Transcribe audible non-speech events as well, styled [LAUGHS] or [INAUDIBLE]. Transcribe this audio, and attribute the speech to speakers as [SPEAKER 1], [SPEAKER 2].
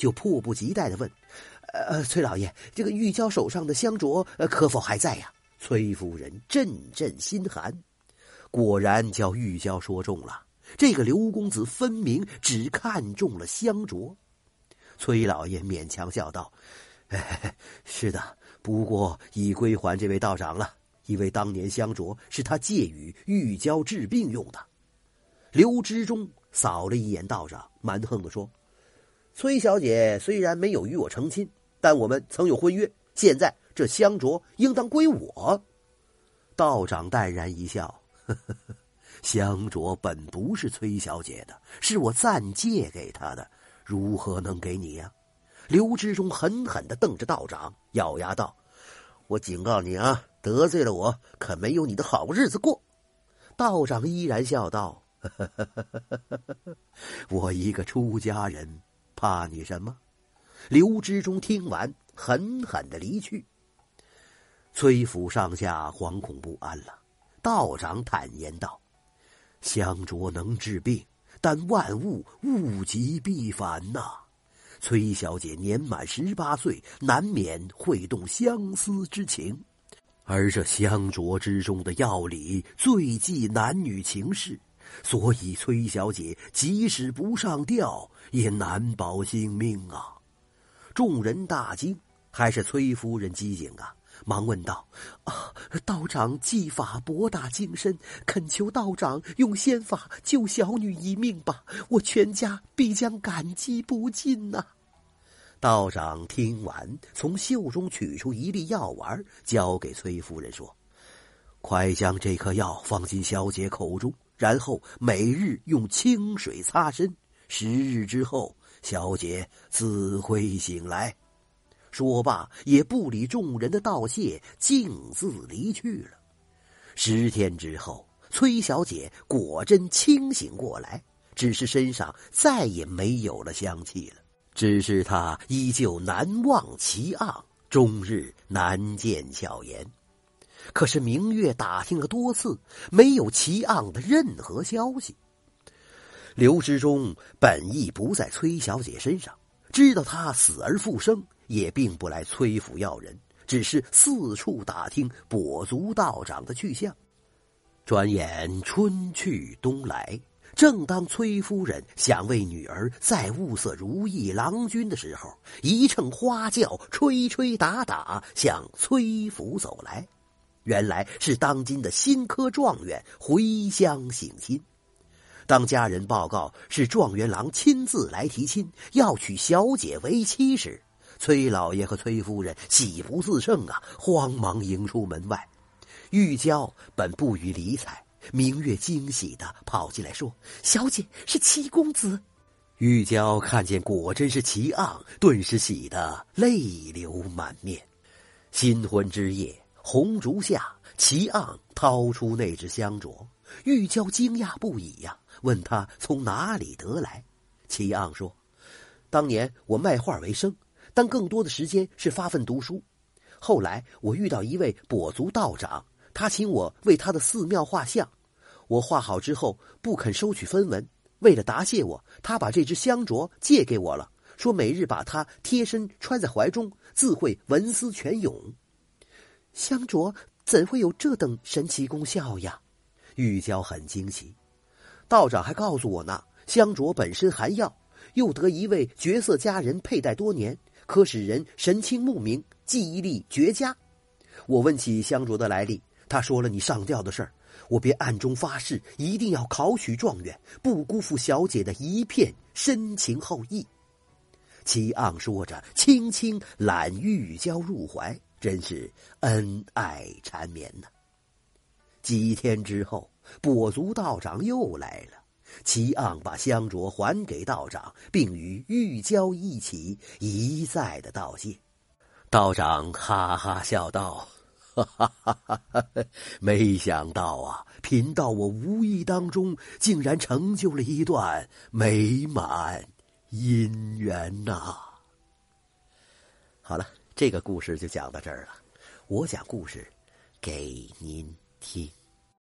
[SPEAKER 1] 就迫不及待的问：“呃，崔老爷，这个玉娇手上的香镯可否还在呀？”崔夫人阵阵心寒，果然叫玉娇说中了。这个刘公子分明只看中了香镯。崔老爷勉强笑道：“ [LAUGHS] 是的，不过已归还这位道长了，因为当年香镯是他借与玉娇治病用的。”刘知中扫了一眼道长，蛮横的说：“崔小姐虽然没有与我成亲，但我们曾有婚约。现在这香镯应当归我。”道长淡然一笑：“呵呵，香镯本不是崔小姐的，是我暂借给她的，如何能给你呀？”刘知中狠狠的瞪着道长，咬牙道：“我警告你啊，得罪了我，可没有你的好日子过。”道长依然笑道。呵呵呵我一个出家人，怕你什么？刘知中听完，狠狠的离去。崔府上下惶恐不安了。道长坦言道：“香烛能治病，但万物物极必反呐。崔小姐年满十八岁，难免会动相思之情，而这香烛之中的药理，最忌男女情事。”所以，崔小姐即使不上吊，也难保性命啊！众人大惊，还是崔夫人机警啊，忙问道：“啊，道长技法博大精深，恳求道长用仙法救小女一命吧！我全家必将感激不尽呐！”道长听完，从袖中取出一粒药丸，交给崔夫人说：“快将这颗药放进小姐口中。”然后每日用清水擦身，十日之后，小姐自会醒来。说罢，也不理众人的道谢，径自离去了。十天之后，崔小姐果真清醒过来，只是身上再也没有了香气了。只是她依旧难忘其昂，终日难见笑颜。可是明月打听了多次，没有齐昂的任何消息。刘知中本意不在崔小姐身上，知道她死而复生，也并不来崔府要人，只是四处打听跛足道长的去向。转眼春去冬来，正当崔夫人想为女儿再物色如意郎君的时候，一乘花轿吹吹打打向崔府走来。原来是当今的新科状元回乡省亲，当家人报告是状元郎亲自来提亲，要娶小姐为妻时，崔老爷和崔夫人喜不自胜啊，慌忙迎出门外。玉娇本不予理睬，明月惊喜的跑进来说：“小姐是齐公子。”玉娇看见果真是齐昂，顿时喜得泪流满面。新婚之夜。红烛下，齐昂掏出那只香镯，玉娇惊讶不已呀，问他从哪里得来。齐昂说：“当年我卖画为生，但更多的时间是发奋读书。后来我遇到一位跛足道长，他请我为他的寺庙画像，我画好之后不肯收取分文。为了答谢我，他把这只香镯借给我了，说每日把它贴身穿在怀中，自会文思泉涌。”香镯怎会有这等神奇功效呀？玉娇很惊奇。道长还告诉我呢，香镯本身含药，又得一位绝色佳人佩戴多年，可使人神清目明，记忆力绝佳。我问起香镯的来历，他说了你上吊的事儿，我便暗中发誓，一定要考取状元，不辜负小姐的一片深情厚谊。齐昂说着，轻轻揽玉娇入怀。真是恩爱缠绵呐！几天之后，跛足道长又来了。齐昂把香镯还给道长，并与玉娇一起一再的道谢。道长哈哈笑道：“哈哈哈哈哈！没想到啊，贫道我无意当中竟然成就了一段美满姻缘呐！”好了。这个故事就讲到这儿了，我讲故事给您听。